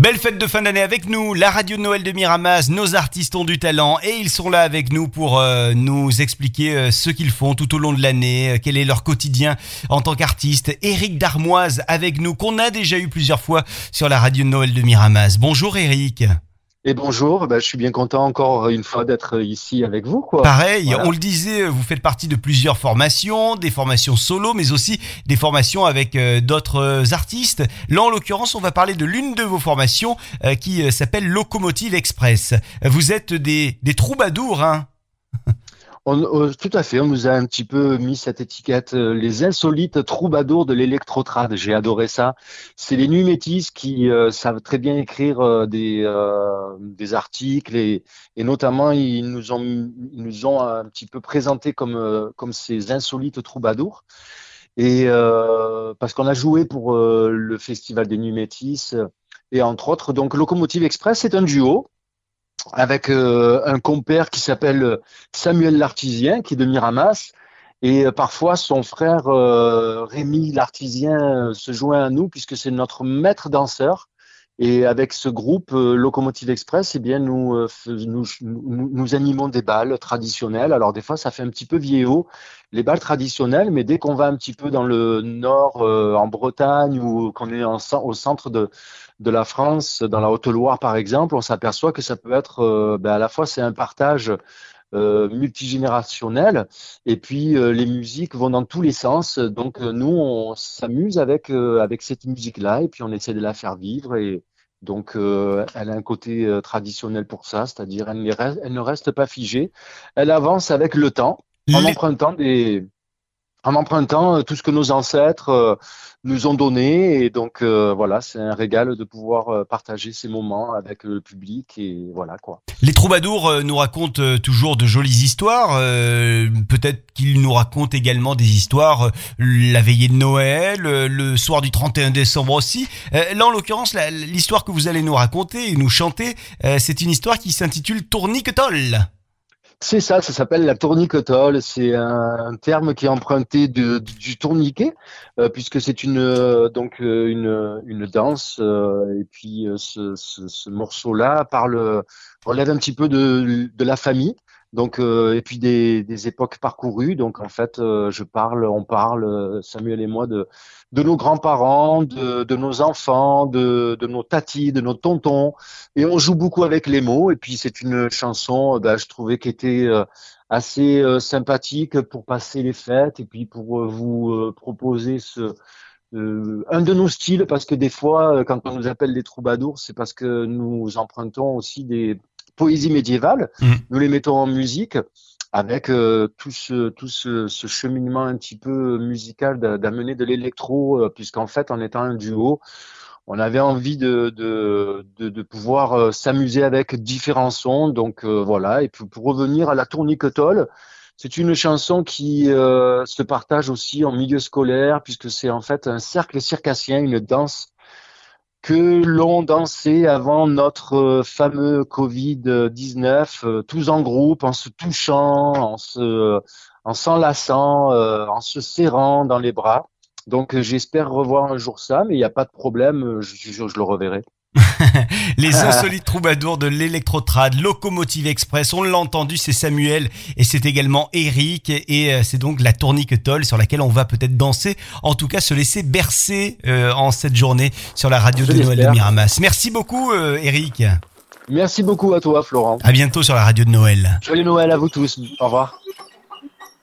Belle fête de fin d'année avec nous, la radio de Noël de Miramas, nos artistes ont du talent et ils sont là avec nous pour euh, nous expliquer euh, ce qu'ils font tout au long de l'année, euh, quel est leur quotidien en tant qu'artiste. Eric Darmoise avec nous, qu'on a déjà eu plusieurs fois sur la radio de Noël de Miramas. Bonjour Eric. Et bonjour, ben, je suis bien content encore une fois d'être ici avec vous. Quoi. Pareil, on le disait, vous faites partie de plusieurs formations, des formations solo, mais aussi des formations avec euh, d'autres euh, artistes. Là, en l'occurrence, on va parler de l'une de vos formations euh, qui s'appelle Locomotive Express. Vous êtes des, des troubadours, hein on, tout à fait, on nous a un petit peu mis cette étiquette, euh, les insolites troubadours de l'électrotrade. J'ai adoré ça. C'est les nuits métis qui euh, savent très bien écrire euh, des, articles et, notamment ils nous ont un petit peu présenté comme ces insolites troubadours. Et parce qu'on a joué pour le festival des nuits métis et entre autres donc Locomotive Express, c'est un duo avec euh, un compère qui s'appelle Samuel Lartisien, qui est de Miramas. Et euh, parfois, son frère euh, Rémi Lartisien se joint à nous, puisque c'est notre maître danseur. Et avec ce groupe Locomotive Express, eh bien, nous, nous, nous, animons des balles traditionnelles. Alors des fois, ça fait un petit peu vieillot, les balles traditionnelles, mais dès qu'on va un petit peu dans le nord, en Bretagne, ou qu'on est au centre de, de la France, dans la Haute-Loire par exemple, on s'aperçoit que ça peut être, euh, ben, à la fois c'est un partage euh, multigénérationnel. Et puis euh, les musiques vont dans tous les sens. Donc nous on s'amuse avec avec cette musique-là et puis on essaie de la faire vivre. Et donc elle a un côté traditionnel pour ça, c'est-à-dire elle, elle, ne reste pas figée, elle avance avec le temps. En empruntant des en empruntant euh, tout ce que nos ancêtres euh, nous ont donné. Et donc, euh, voilà, c'est un régal de pouvoir partager ces moments avec le public. Et voilà, quoi. Les troubadours nous racontent toujours de jolies histoires. Peut-être qu'ils nous racontent également des histoires la veillée de Noël, le soir du 31 décembre aussi. Là, en l'occurrence, l'histoire que vous allez nous raconter et nous chanter, c'est une histoire qui s'intitule Tourniquetol. C'est ça, ça s'appelle la tourniquetole. C'est un, terme qui est emprunté du tourniquet, euh, puisque c'est une euh, donc euh, une, une danse. et puis ce, ce, ce morceau-là parle relève un petit peu de la famille. Donc et puis des, des, époques parcourues. Donc en fait, je parle, on parle Samuel et moi de de nos grands-parents, de, de, nos enfants, de, de, nos tatis, de nos tontons. Et on joue beaucoup avec les mots. Et puis c'est une chanson, ben, je trouvais qui était euh, assez euh, sympathique pour passer les fêtes et puis pour euh, vous proposer ce, un de nos styles, parce que des fois, quand on nous appelle des troubadours, c'est parce que nous empruntons aussi des poésies médiévales. Mmh. Nous les mettons en musique avec euh, tout, ce, tout ce, ce, cheminement un petit peu musical d'amener de l'électro, euh, puisqu'en fait, en étant un duo, on avait envie de, de, de, de pouvoir euh, s'amuser avec différents sons. Donc voilà, et puis pour revenir à la tourniquetole, c'est une chanson qui se partage aussi en milieu scolaire, puisque c'est en fait un cercle circassien, une danse que l'on dansait avant notre euh, fameux Covid-19, euh, tous en groupe, en se touchant, en se, en s'enlaçant, euh, en se serrant dans les bras. Donc j'espère revoir un jour ça, mais il n'y a pas de problème, je, je le reverrai. Les insolites troubadours de l'électrotrad, Locomotive Express, on l'a entendu, c'est Samuel et c'est également Eric et euh, c'est donc la tourniquetole sur laquelle on va peut-être danser, en tout cas se laisser bercer euh, en cette journée sur la radio de Noël de Miramas. Merci beaucoup euh, Eric. Merci beaucoup à toi Florent. À bientôt sur la radio de Noël. Joyeux Noël à vous tous. Au revoir.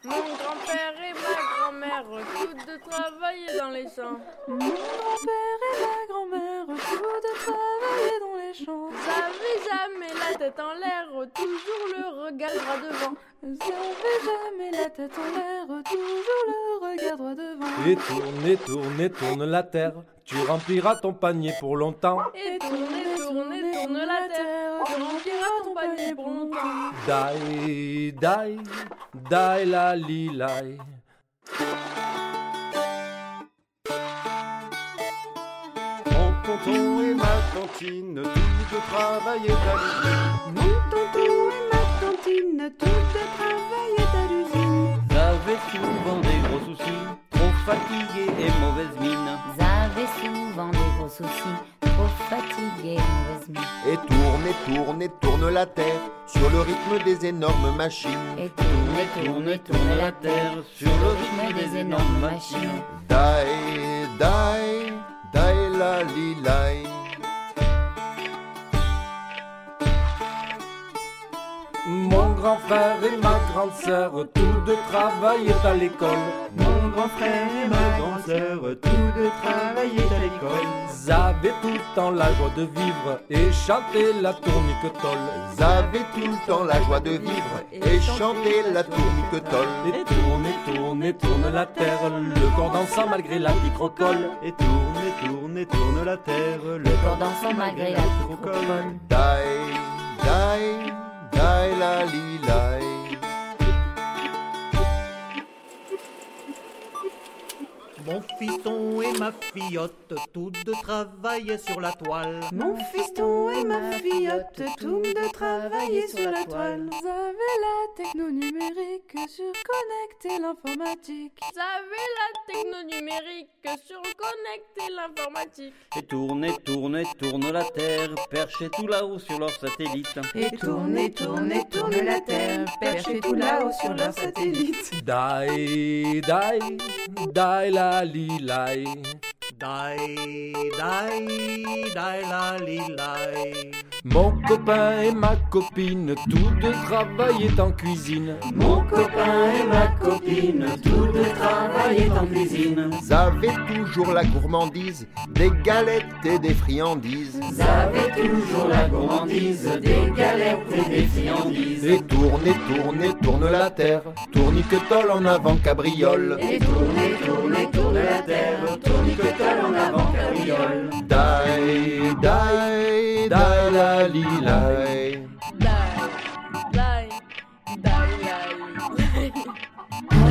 Mon grand-père et ma grand-mère, toutes de travailler dans les champs. Mon grand-père et ma grand-mère, toutes de travailler dans les champs. J'avais jamais la tête en l'air, toujours le regard droit devant. J'avais jamais la tête en l'air, toujours le regard droit devant. Et tourne, et tourne, et tourne la terre, tu rempliras ton panier pour longtemps. Et tourne, et tourne, et tourne la terre, tu rempliras ton panier pour longtemps. Die, die, die la li lai. Tonton et ma tantine, tous de travailler à l'usine. Mon tonton et ma tantine, tous de travailler à l'usine. J'avais souvent des gros soucis, trop fatigué et mauvaise mine. J'avais souvent des gros soucis, trop fatigué, tourne et tourne la terre sur le rythme des énormes machines. Et tourne, et tourne, et tourne la terre sur le rythme des énormes machines. Die, die, die la li grand frère et ma grande sœur, tous deux travaillaient à l'école. Mon grand frère et ma grande sœur, tous deux travaillaient à l'école. Ils avaient tout le temps la joie de vivre et chantaient la tourniquetole. Ils avaient tout le temps la joie de vivre et chantaient la tourniquetole. Et tourne, et tourne, et tourne la terre, le corps dansant malgré la microcole. Et tourne, et tourne, et tourne la terre, le corps dansant malgré la microcole. Die, die, die la li lai. Mon fiston et ma fillotte, tous deux travaillaient sur la toile. Mon fiston et ma fillotte, tous deux travaillaient sur la toile. Vous avez la techno numérique sur Connect et l'informatique. Vous avez la techno numérique sur Connect et l'informatique. Et tourne, et tourne, et tourne la terre, perchés tout là-haut sur leur satellite. Et tourne, et tourne, et tourne la Terre, perchés tout là-haut sur leur satellite. Die, die, die la li lai. Die, die, die la lai. Mon copain et ma copine, tous deux travaillaient en cuisine. Mon copain et ma copine, tous deux travaillaient en cuisine. Avaient toujours la gourmandise, des galettes et des friandises. Vous avez toujours la gourmandise, des galettes et des friandises. Et tourne, et tourne, et tourne la terre, tourniquetole en avant cabriole. Et tourne, et tourne, et tourne la terre, tourniquetole en avant cabriole. Mon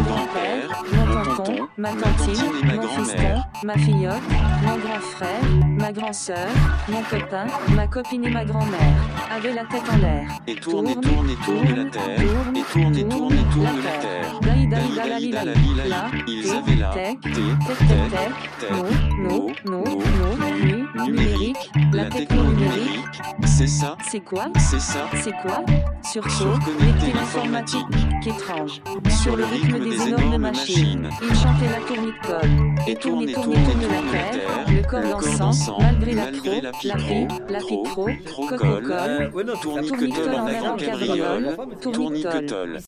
grand-père, mon tonton, ma tantine, mon fiston, ma fillotte, mon grand frère, ma grand-sœur, mon copain, ma copine et ma grand-mère avaient la tête en l'air. Et tourne, et tourne, et tourne la terre. Et tourne, et tourne, et tourne la terre. Daï, daï, daï, la, Ils avaient la non, non, non, non, nu, numérique, la La techno techno numérique. numérique, c'est ça, C'est quoi c'est ça. C'est quoi Sursaut, Surconnecter mettez l'informatique. Qu'étrange. Sur le rythme des énormes machines. Il chantait la tournicole. Et tourne, et tourne, tourne, et tourne tourne la la terre. terre. Le corps dansant, malgré la trop, la la pi, la pro, pro, colle, tournicole en avant cabriole, tournicole. tourniquetole.